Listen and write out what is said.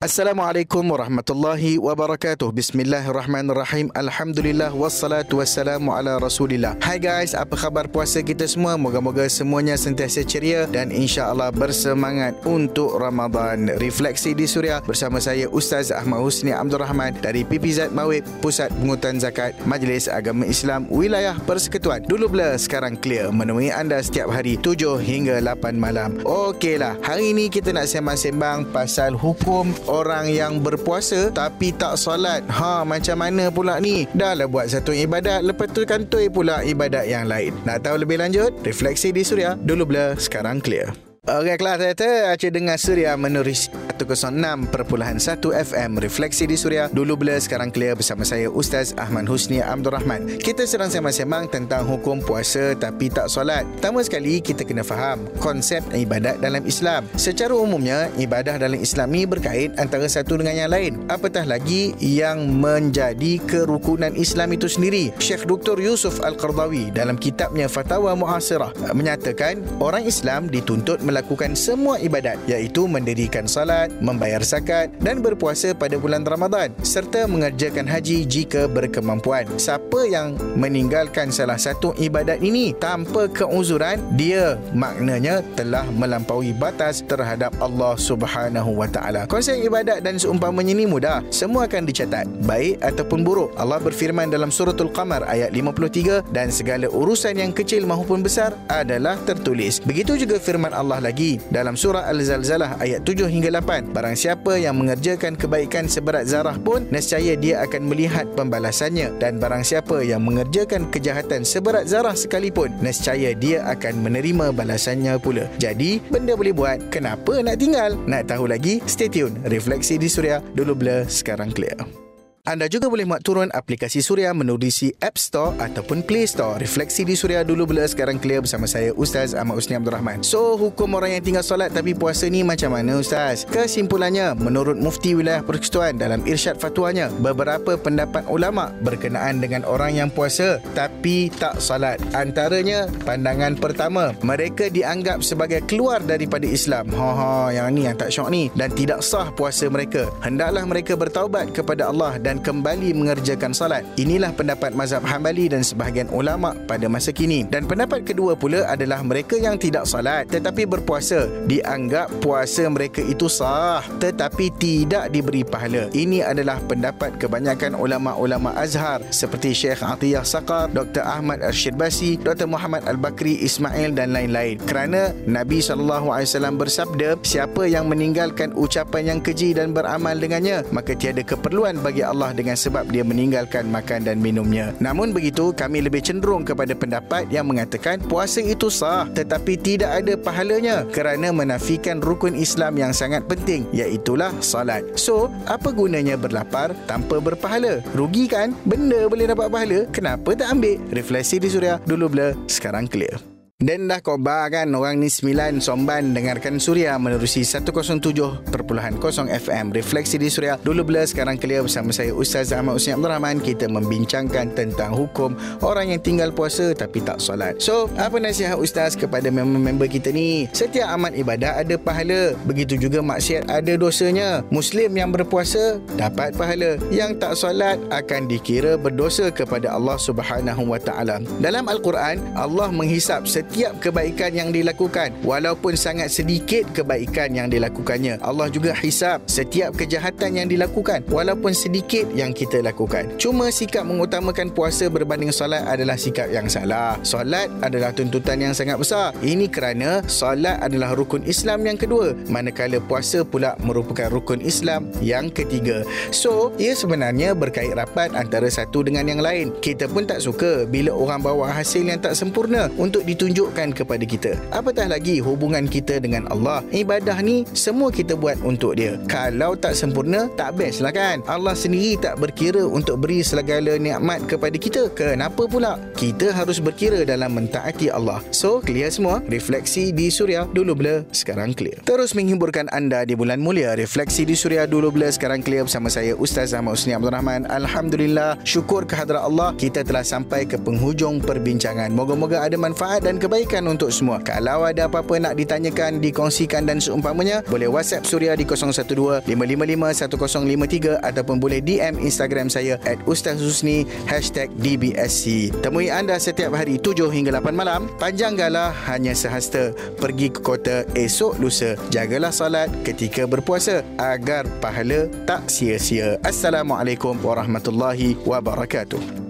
Assalamualaikum warahmatullahi wabarakatuh. Bismillahirrahmanirrahim. Alhamdulillah wassalatu wassalamu ala Rasulillah. Hai guys, apa khabar puasa kita semua? Moga-moga semuanya sentiasa ceria dan insya-Allah bersemangat untuk Ramadan. Refleksi di Suria bersama saya Ustaz Ahmad Husni Abdul Rahman dari PPZ Mawib Pusat Pengutan Zakat Majlis Agama Islam Wilayah Persekutuan. Dulu blur, sekarang clear menemui anda setiap hari 7 hingga 8 malam. Okeylah, hari ini kita nak sembang-sembang pasal hukum orang yang berpuasa tapi tak solat. Ha, macam mana pula ni? Dah lah buat satu ibadat, lepas tu kantoi pula ibadat yang lain. Nak tahu lebih lanjut? Refleksi di Suria. Dulu blur, sekarang clear. Okey kelas saya Aceh dengar Suria menerusi 106.1 FM Refleksi di Suria. Dulu bila sekarang clear bersama saya Ustaz Ahmad Husni Abdul Rahman. Kita sedang sembang-sembang tentang hukum puasa tapi tak solat. Pertama sekali kita kena faham konsep ibadat dalam Islam. Secara umumnya ibadah dalam Islam ni berkait antara satu dengan yang lain. Apatah lagi yang menjadi kerukunan Islam itu sendiri? Syekh Dr. Yusuf Al-Qardawi dalam kitabnya Fatawa Muhasirah menyatakan orang Islam dituntut melakukan semua ibadat iaitu mendirikan salat membayar zakat dan berpuasa pada bulan Ramadan serta mengerjakan haji jika berkemampuan. Siapa yang meninggalkan salah satu ibadat ini tanpa keuzuran, dia maknanya telah melampaui batas terhadap Allah Subhanahu wa taala. Konsep ibadat dan seumpamanya ini mudah, semua akan dicatat, baik ataupun buruk. Allah berfirman dalam suratul Qamar ayat 53 dan segala urusan yang kecil maupun besar adalah tertulis. Begitu juga firman Allah lagi dalam surah Al-Zalzalah ayat 7 hingga 8 Barang siapa yang mengerjakan kebaikan seberat zarah pun nescaya dia akan melihat pembalasannya dan barang siapa yang mengerjakan kejahatan seberat zarah sekalipun nescaya dia akan menerima balasannya pula. Jadi benda boleh buat, kenapa nak tinggal? Nak tahu lagi? Stay tune. Refleksi di Suria dulu blur sekarang clear. Anda juga boleh muat turun aplikasi Suria menerusi App Store ataupun Play Store. Refleksi di Suria dulu bila sekarang clear bersama saya Ustaz Ahmad Usni Abdul Rahman. So, hukum orang yang tinggal solat tapi puasa ni macam mana Ustaz? Kesimpulannya, menurut Mufti Wilayah Persekutuan dalam irsyad fatwanya, beberapa pendapat ulama berkenaan dengan orang yang puasa tapi tak solat. Antaranya, pandangan pertama, mereka dianggap sebagai keluar daripada Islam. Ha ha, yang ni yang tak syok ni dan tidak sah puasa mereka. Hendaklah mereka bertaubat kepada Allah dan dan kembali mengerjakan salat. Inilah pendapat mazhab Hambali dan sebahagian ulama pada masa kini. Dan pendapat kedua pula adalah mereka yang tidak salat tetapi berpuasa dianggap puasa mereka itu sah tetapi tidak diberi pahala. Ini adalah pendapat kebanyakan ulama-ulama Azhar seperti Syekh Atiyah Saqar, Dr. Ahmad Arshid Basi, Dr. Muhammad Al-Bakri Ismail dan lain-lain. Kerana Nabi SAW bersabda, siapa yang meninggalkan ucapan yang keji dan beramal dengannya, maka tiada keperluan bagi Allah Allah dengan sebab dia meninggalkan makan dan minumnya. Namun begitu, kami lebih cenderung kepada pendapat yang mengatakan puasa itu sah tetapi tidak ada pahalanya kerana menafikan rukun Islam yang sangat penting iaitulah salat. So, apa gunanya berlapar tanpa berpahala? Rugi kan? Benda boleh dapat pahala, kenapa tak ambil? Refleksi di Suria, dulu blur, sekarang clear. Dan dah khabar kan orang ni sembilan somban dengarkan Suria menerusi 107.0 FM Refleksi di Suria Dulu bila sekarang clear bersama saya Ustaz Ahmad Usni Abdul Rahman. Kita membincangkan tentang hukum orang yang tinggal puasa tapi tak solat. So apa nasihat Ustaz kepada member-member kita ni? Setiap amat ibadah ada pahala. Begitu juga maksiat ada dosanya. Muslim yang berpuasa dapat pahala. Yang tak solat akan dikira berdosa kepada Allah Subhanahu Wa Taala. Dalam Al-Quran Allah menghisap setiap setiap kebaikan yang dilakukan walaupun sangat sedikit kebaikan yang dilakukannya. Allah juga hisap setiap kejahatan yang dilakukan walaupun sedikit yang kita lakukan. Cuma sikap mengutamakan puasa berbanding solat adalah sikap yang salah. Solat adalah tuntutan yang sangat besar. Ini kerana solat adalah rukun Islam yang kedua. Manakala puasa pula merupakan rukun Islam yang ketiga. So ia sebenarnya berkait rapat antara satu dengan yang lain. Kita pun tak suka bila orang bawa hasil yang tak sempurna untuk ditunjuk tunjukkan kepada kita. Apatah lagi hubungan kita dengan Allah. Ibadah ni semua kita buat untuk dia. Kalau tak sempurna, tak best lah kan? Allah sendiri tak berkira untuk beri segala nikmat kepada kita. Kenapa pula? Kita harus berkira dalam mentaati Allah. So, clear semua? Refleksi di Suria dulu blur, sekarang clear. Terus menghiburkan anda di bulan mulia. Refleksi di Suria dulu blur, sekarang clear bersama saya Ustaz Ahmad Usni Abdul Rahman. Alhamdulillah, syukur kehadrat Allah kita telah sampai ke penghujung perbincangan. Moga-moga ada manfaat dan ke kebaikan untuk semua. Kalau ada apa-apa nak ditanyakan, dikongsikan dan seumpamanya, boleh WhatsApp Suria di 012 555 1053 ataupun boleh DM Instagram saya at Ustaz Husni hashtag DBSC. Temui anda setiap hari 7 hingga 8 malam. Panjang galah hanya sehasta pergi ke kota esok lusa. Jagalah salat ketika berpuasa agar pahala tak sia-sia. Assalamualaikum warahmatullahi wabarakatuh.